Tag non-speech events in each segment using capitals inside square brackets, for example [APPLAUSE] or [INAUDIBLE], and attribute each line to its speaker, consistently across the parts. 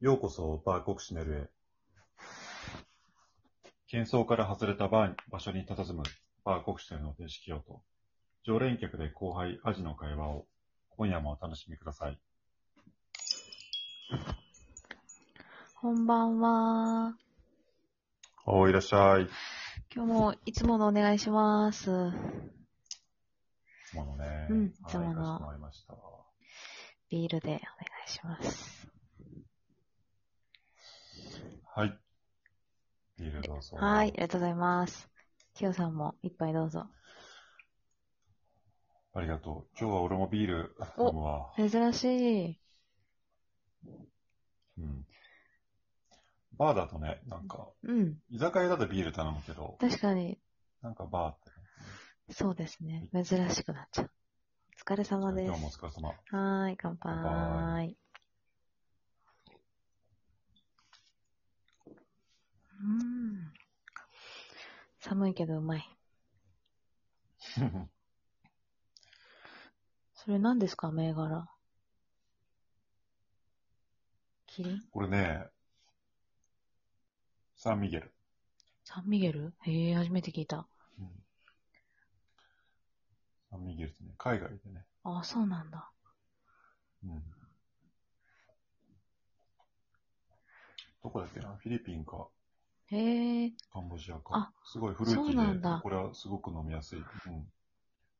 Speaker 1: ようこそバーコクシネルへ。喧騒から外れたバーに場所に佇むバーコクシネルの定式用と、常連客で後輩アジの会話を今夜もお楽しみください。
Speaker 2: こんばんは。
Speaker 1: おーいらっしゃい。い
Speaker 2: 今日もいつものお願いします。
Speaker 1: つものね。
Speaker 2: うん
Speaker 1: はい
Speaker 2: いつもの
Speaker 1: 行かせてもらいました。
Speaker 2: ビールでお願いします。
Speaker 1: はい。ビールどうぞ。
Speaker 2: はい、ありがとうございます。きよさんも一杯どうぞ。
Speaker 1: ありがとう。今日は俺もビール
Speaker 2: お
Speaker 1: 飲むわ。
Speaker 2: 珍しい。
Speaker 1: うん。バーだとね、なんか、
Speaker 2: うん、
Speaker 1: 居酒屋だとビール頼むけど、
Speaker 2: 確かに、
Speaker 1: なんかバーってね、
Speaker 2: そうですね。珍しくなっちゃう。お疲れ様です
Speaker 1: 今日。もお疲れ様。
Speaker 2: はーい、乾杯。
Speaker 1: 乾杯
Speaker 2: うん。寒いけどうまい。[LAUGHS] それ何ですか、銘柄？キリン？
Speaker 1: これね、サンミゲル。
Speaker 2: サンミゲル？へえ、初めて聞いた。
Speaker 1: うんサンミゲルってね、海外でね。
Speaker 2: あ、そうなんだ。
Speaker 1: うん。どこだっけな？フィリピンか、
Speaker 2: へえ、
Speaker 1: カンボジアか
Speaker 2: あ。
Speaker 1: すごいフルーティ
Speaker 2: そうなんだ
Speaker 1: ーで、これはすごく飲みやすい。うん。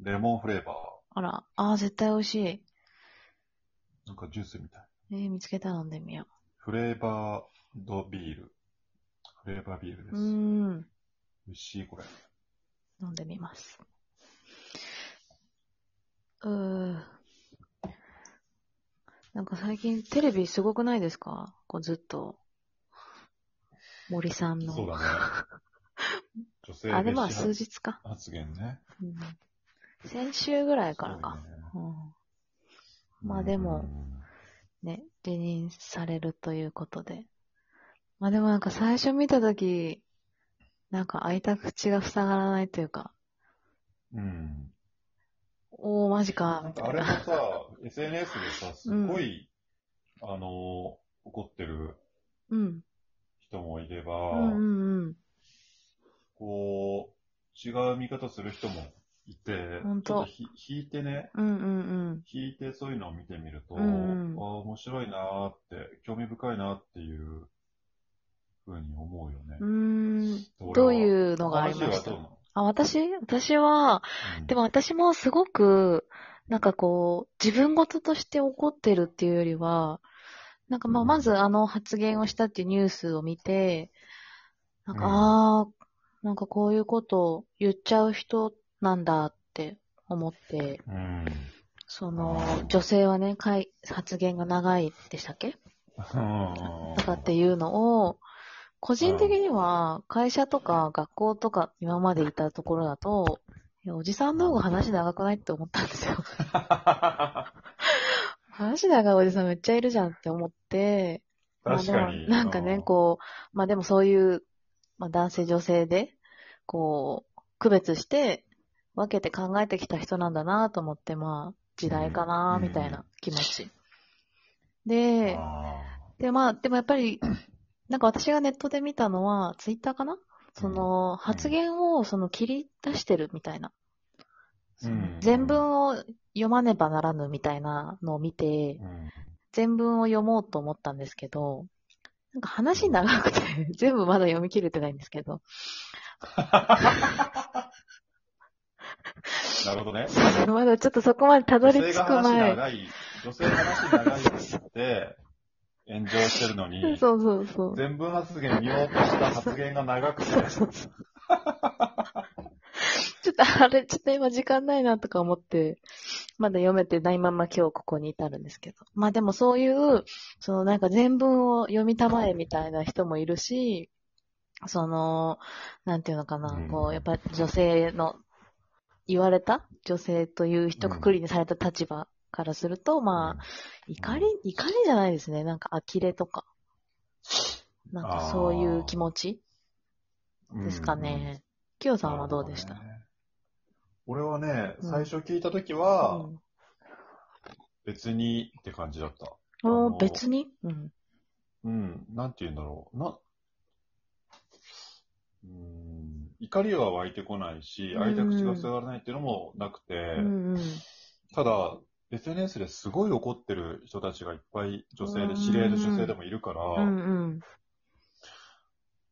Speaker 1: レモンフレーバー。
Speaker 2: あら、あ、絶対美味しい。
Speaker 1: なんかジュースみたい。
Speaker 2: えー、見つけたら飲んでみよ
Speaker 1: フレーバードビール。フレーバービールで
Speaker 2: う。
Speaker 1: す。
Speaker 2: うーん、
Speaker 1: 美味しい、これ。
Speaker 2: 飲んでみます。うー。なんか最近テレビすごくないですか？こうずっと。森さんの。
Speaker 1: そうだね。女性
Speaker 2: あ、でも数日か。
Speaker 1: 発言ね。
Speaker 2: うん先週ぐらいからか。
Speaker 1: ね
Speaker 2: うん、まあでも
Speaker 1: うん
Speaker 2: ね、辞任されるということで。まあでもなんか最初見たとき、なんか開いた口が塞がらないというか、
Speaker 1: うん。
Speaker 2: おー、マジか、
Speaker 1: なんかあれも。さ、[LAUGHS] SNS でさ、すっごい、あのー怒ってる
Speaker 2: うん。
Speaker 1: 人もいれば、
Speaker 2: うん。
Speaker 1: こう、違う見方する人もいて、
Speaker 2: ほんと
Speaker 1: ちょっとひ引いてね、
Speaker 2: うんうんうん。
Speaker 1: 引いてそういうのを見てみると、
Speaker 2: うんうん。
Speaker 1: ああ、面白いなーって、興味深いなっていうふうに思うよね。
Speaker 2: う。どういうのがありました？あ、私？私は、
Speaker 1: うん。
Speaker 2: でも私もすごく、なんかこう、自分事として怒ってるっていうよりは、なんかまあ、
Speaker 1: うん
Speaker 2: まずあの発言をしたっていうニュースを見て、なんか、
Speaker 1: うん
Speaker 2: ああ、なんかこういうことを言っちゃう人なんだって思って、
Speaker 1: うん。
Speaker 2: その女性はね、かい発言が長いでしたっけ？とかっていうのを、個人的には会社とか学校とか今までいたところだと、いやおじさんの方が話長くないって思ったんですよ。[LAUGHS] 話長いおじさんめっちゃいるじゃんって思って、
Speaker 1: 確かに。
Speaker 2: まあなんかね、こう、まあでもそういう、まあ男性女性で、こう、区別して、分けて考えてきた人なんだなと思って、まあ、時代かな
Speaker 1: うん
Speaker 2: みたいな気持ち。
Speaker 1: うん。
Speaker 2: で、
Speaker 1: あ
Speaker 2: で、まあ、でもやっぱり、なんか私がネットで見たのは、ツイッターかな？その、発言をその切り出してるみたいな。全文を読まねばならぬみたいなのを見て全文を読もうと思ったんですけど、なんか話長くて、[LAUGHS] 全部まだ読み切れてないんですけど、
Speaker 1: なるほどね。
Speaker 2: まだちょっとそこまでたどり着く
Speaker 1: が話
Speaker 2: 前。
Speaker 1: 女性が話長いって言って、炎上してるのに、[LAUGHS]
Speaker 2: そうそうそう。
Speaker 1: 全文発言見ようとした発言が長くて、
Speaker 2: ちょっとあれ、ちょっと今時間ないなとか思って、まだ読めてないまま今日ここに至るんですけど。まあでもそういう、そのなんか全文を読みたまえみたいな人もいるし、その、なんていうのかな、
Speaker 1: うん
Speaker 2: こう、やっぱ女性の、言われた女性という一括りにされた立場からすると、まあ、怒り、怒りじゃないですね。なんか呆れとか。なんかそういう気持ち
Speaker 1: うん
Speaker 2: ですかね。きよさんはどうでした、
Speaker 1: ね俺はね、
Speaker 2: うん
Speaker 1: 最初聞いたときは、
Speaker 2: うん
Speaker 1: 別にって感じだった。
Speaker 2: お
Speaker 1: あの
Speaker 2: ー別に？うん。
Speaker 1: うん、なんて言うんだろう。な、うん、怒りは湧いてこないし、
Speaker 2: うん
Speaker 1: 相手口が塞がらないっていうのもなくて、
Speaker 2: うんうん。
Speaker 1: ただ、SNS ですごい怒ってる人たちがいっぱい女性で、知り合いの女性でもいるから、
Speaker 2: うんうん。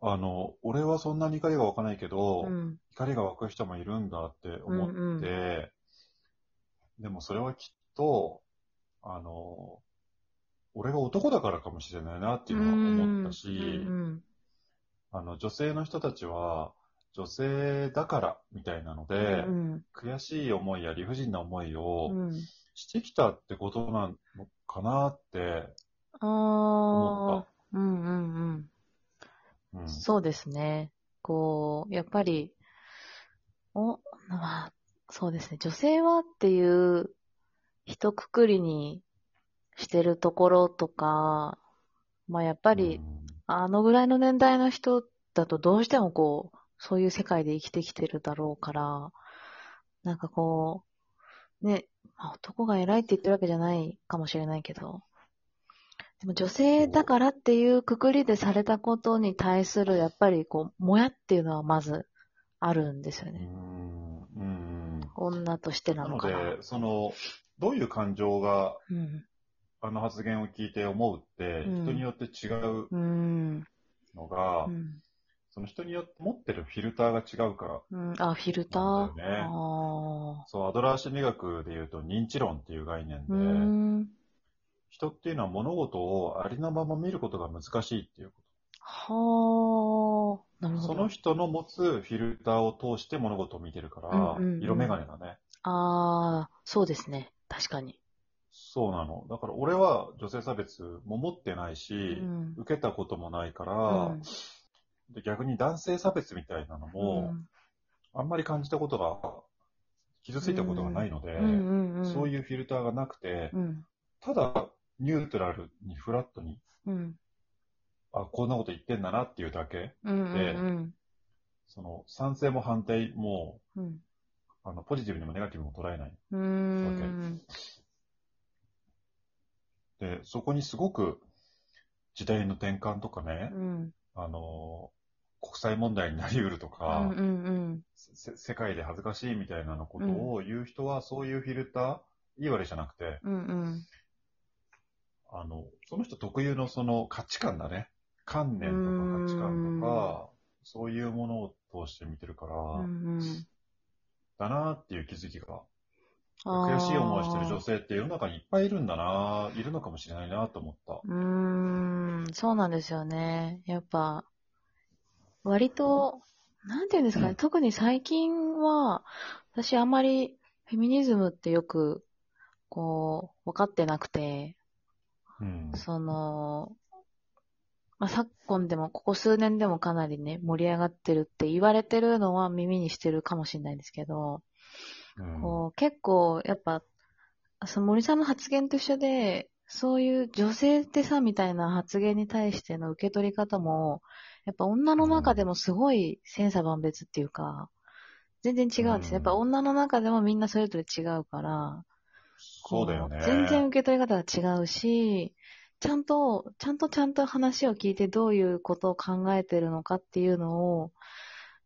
Speaker 1: あの、俺はそんなに怒りが湧かないけど、
Speaker 2: うん
Speaker 1: 怒りが湧く人もいるんだって思って、
Speaker 2: うんうん
Speaker 1: でもそれはきっと、あの、俺が男だからかもしれないなっていうのは思ったし、
Speaker 2: うん
Speaker 1: あの、女性の人たちは、女性だからみたいなの
Speaker 2: う
Speaker 1: で、
Speaker 2: ん
Speaker 1: 悔しい思いや理不尽な思いを
Speaker 2: うん。
Speaker 1: してきたってことなのかなって
Speaker 2: あ
Speaker 1: 思っ
Speaker 2: あ。うんうんうん。
Speaker 1: た。うん。
Speaker 2: そうですね。こう、やっぱり、お、まあ、そうですね。女性はっていう一括りにしてるところとか、まあやっぱり、あのぐらいの年代の人だとどうしてもこう、そういう世界で生きてきてるだろうから、なんかこう、ね、まあ、男が偉いって言ってるわけじゃないかもしれないけど、でも女性だからっていうくくりでされたことに対する、やっぱりこう、もやっていうのはまずあるんですよ
Speaker 1: う
Speaker 2: ね。
Speaker 1: ん。うん。
Speaker 2: 女としてな
Speaker 1: なの
Speaker 2: のかな。
Speaker 1: で、その、どういう感情が
Speaker 2: うん。
Speaker 1: あの発言を聞いて思うって、
Speaker 2: うん
Speaker 1: 人によって違う
Speaker 2: うん。
Speaker 1: のが、
Speaker 2: うん。
Speaker 1: その人によって持ってるフィルターが違うから、
Speaker 2: うん、あ、フィルター？
Speaker 1: そう、アドラー心理学で言うと認知論っていう概念
Speaker 2: あ。
Speaker 1: で、
Speaker 2: うん。
Speaker 1: 人っていうのは物事をありのまま見ることが難しいっていうこ
Speaker 2: はあ。なる
Speaker 1: と。
Speaker 2: ほど。
Speaker 1: その人の持つフィルターを通して物事を見てるから、
Speaker 2: うんうんうん
Speaker 1: 色眼鏡だね。
Speaker 2: ああ、そうですね。確かに。
Speaker 1: そうなの。だから俺は女性差別も持ってないし、
Speaker 2: うん
Speaker 1: 受けたこともないから、
Speaker 2: うん
Speaker 1: で逆に男性差別みたいなのも、
Speaker 2: うん
Speaker 1: あんまり感じたことが、傷ついたことがないので、
Speaker 2: うんうんうん、
Speaker 1: そういうフィルターがなくて、
Speaker 2: うん。
Speaker 1: ただニュートラルにフラットに、
Speaker 2: うん。
Speaker 1: あ、こんなこと言ってんだなっていうだけ、
Speaker 2: うんうん
Speaker 1: で
Speaker 2: うん。
Speaker 1: その賛成も反対も、
Speaker 2: うん。
Speaker 1: あのポジティブにもネガティブにも捉えない。
Speaker 2: うーん。
Speaker 1: で、そこにすごく時代の転換とかね、
Speaker 2: うん。
Speaker 1: あの、国際問題になり得ると
Speaker 2: う
Speaker 1: か、
Speaker 2: んうん
Speaker 1: せ世界で恥ずかしいみたいなのことを言う人は、そういうフィルター、いい悪いじゃなくて、
Speaker 2: うん。うん
Speaker 1: あの、その人特有のその価値観だね。観念とか価値観とか、そういうものを通して見てるから、
Speaker 2: うん。うんうん。
Speaker 1: だなーっていう気づきが、悔しい思いしてる女性って世の中にいっぱいいるんだなーいるのかもしれないなと思った。
Speaker 2: うーん、そうなんですよね。やっぱ、割と、なんていうんですかね、特に最近は、私あんまりフェミニズムってよく、こう、分かってなくて、
Speaker 1: うん。
Speaker 2: その、まあ、昨今でも、ここ数年でもかなりね、盛り上がってるって言われてるのは耳にしてるかもしれないんですけど、
Speaker 1: うん
Speaker 2: こう結構、やっぱ、その森さんの発言と一緒で、そういう女性ってさ、みたいな発言に対しての受け取り方も、やっぱ女の中でもすごい千差万別っていうか、全然違うんですよ。やっぱ女の中でもみんなそれぞれ違うから、
Speaker 1: そうだよね。
Speaker 2: 全然受け取り方が違うし、ちゃんと、ちゃんとちゃんと話を聞いてどういうことを考えてるのかっていうのを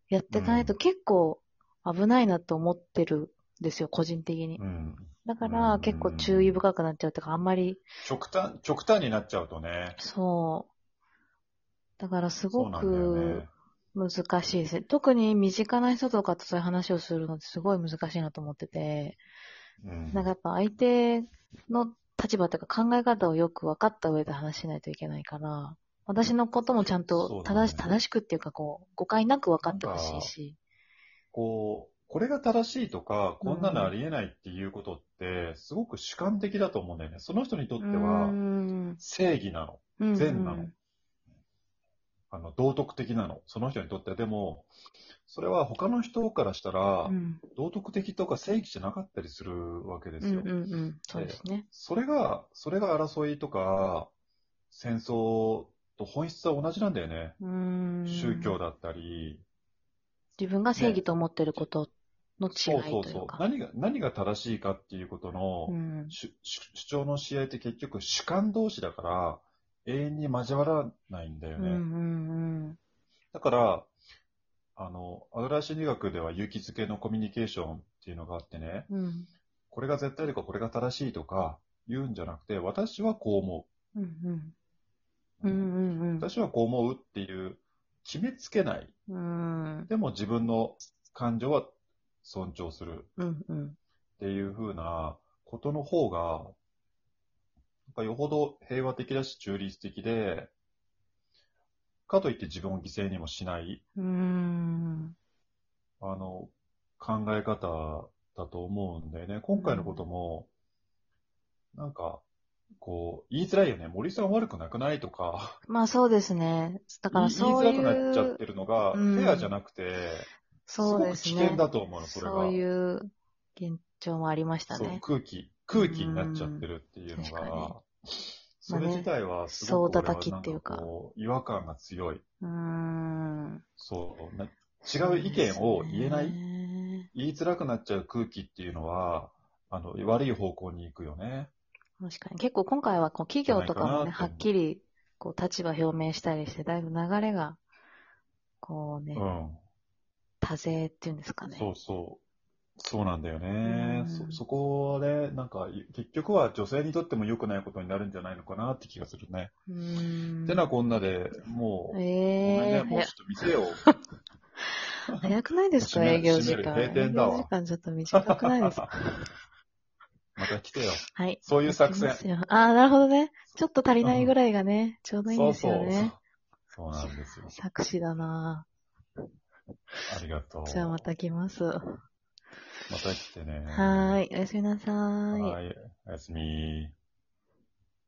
Speaker 2: やっていかないと
Speaker 1: うん
Speaker 2: 結構危ないなと思ってるんですよ、個人的に。
Speaker 1: うん。
Speaker 2: だか
Speaker 1: うん
Speaker 2: ら結構注意深くなっちゃうというか、あんまり、
Speaker 1: 極端、極端になっちゃうとね。
Speaker 2: そう。だからすごく
Speaker 1: ね。
Speaker 2: 難しいですね。特に身近な人とかとそういう話をするのってすごい難しいなと思ってて、
Speaker 1: うん
Speaker 2: なんかやっぱ相手の立場とか考え方をよく分かった上で話しないといけないから、私のこともちゃんと
Speaker 1: そうだね
Speaker 2: 正し,、正しくっていうかこう、誤解なく分かってほしいし。
Speaker 1: こう、これが正しいとか、こんなのありえないっていうことって、すごく主観的だと思うんだよね。その人にとって
Speaker 2: う
Speaker 1: は
Speaker 2: ん
Speaker 1: 正義なの。
Speaker 2: うん
Speaker 1: 善なのあの、道徳的なの。その人にとっては。でも、それは他の人からしたら
Speaker 2: う、ん
Speaker 1: 道徳的とか正義じゃなかったりするわけですよ。
Speaker 2: うんうんうん。そうですね。
Speaker 1: それが、それが争いとか、戦争と本質は同じなんだよね。
Speaker 2: うん
Speaker 1: 宗教だったり、
Speaker 2: 自分が正義と思ってることの違
Speaker 1: そう
Speaker 2: いというか。
Speaker 1: そうそう。何が、何が正しいかっていうことの、
Speaker 2: うん
Speaker 1: 主主主張の試合って結局主観同士だから、永遠に交わらないんだよね。
Speaker 2: うんうん
Speaker 1: だから、あの、アドラー心理学では勇気づけのコミュニケーションっていうのがあってね、
Speaker 2: うん。うん。
Speaker 1: これが絶対とかこれが正しいとか言うんじゃなくて、私はこう思
Speaker 2: うんうん。うんうんうん
Speaker 1: う。私はこう思うっていう、決めつけない。
Speaker 2: うん。
Speaker 1: でも自分の感情は尊重する
Speaker 2: うんうん。
Speaker 1: っていう風なことの方が、かよほど平和的だし中立的で、かといって自分を犠牲にもしない、
Speaker 2: うん。
Speaker 1: あの、考え方だと思うんだよね。今回のことも、なんか、こう、言いづらいよね。森さん悪くなくないとか、
Speaker 2: まあそうですね。だからそうい
Speaker 1: 言いづらくなっちゃっ
Speaker 2: う、
Speaker 1: てるのが、
Speaker 2: うん
Speaker 1: フェアじゃなくて、
Speaker 2: う
Speaker 1: ごく危
Speaker 2: ですね。
Speaker 1: 険だと思うの、それが。
Speaker 2: そういう現状もありました
Speaker 1: そう
Speaker 2: ね。
Speaker 1: 空気、空気になっちゃってるっていうのが、
Speaker 2: に
Speaker 1: それ自体はす
Speaker 2: そう
Speaker 1: ごく俺は
Speaker 2: 叩きっていうか
Speaker 1: なんこう違和感が強い。
Speaker 2: うーん。
Speaker 1: そう。な違う意見を言えない、言いづらくなっちゃう空気っていうのは、あの、悪い方向に行くよね。
Speaker 2: 確かに。結構今回はこう企業とかもね、はっきりこう立場表明したりして、だいぶ流れが、こうね、
Speaker 1: うん。
Speaker 2: 多勢っていうんですかね。
Speaker 1: そうそう。そうなんだよね。
Speaker 2: うん
Speaker 1: そ、そこはね、なんか、結局は女性にとっても良くないことになるんじゃないのかなって気がするね。
Speaker 2: うーん。
Speaker 1: てなこんなで、もう、ごめんね、
Speaker 2: ええ
Speaker 1: もうちょっと店を、
Speaker 2: 早 [LAUGHS] 早くないですか？[LAUGHS] 営業時間。
Speaker 1: 閉店だわ
Speaker 2: 営業時間ちょっと短くないですか？[LAUGHS]
Speaker 1: また来てよ。
Speaker 2: はい。
Speaker 1: そういう作戦
Speaker 2: ああ、なるほどね。ちょっと足りないぐらいがね、ちょうどいいんですよね。
Speaker 1: そうそう。そうなんですよ。
Speaker 2: 作詞だな
Speaker 1: ありがとう。
Speaker 2: じゃあまた来ます。は
Speaker 1: また来てね。
Speaker 2: ーい。おやすみなさーい。
Speaker 1: はい。おやすみ。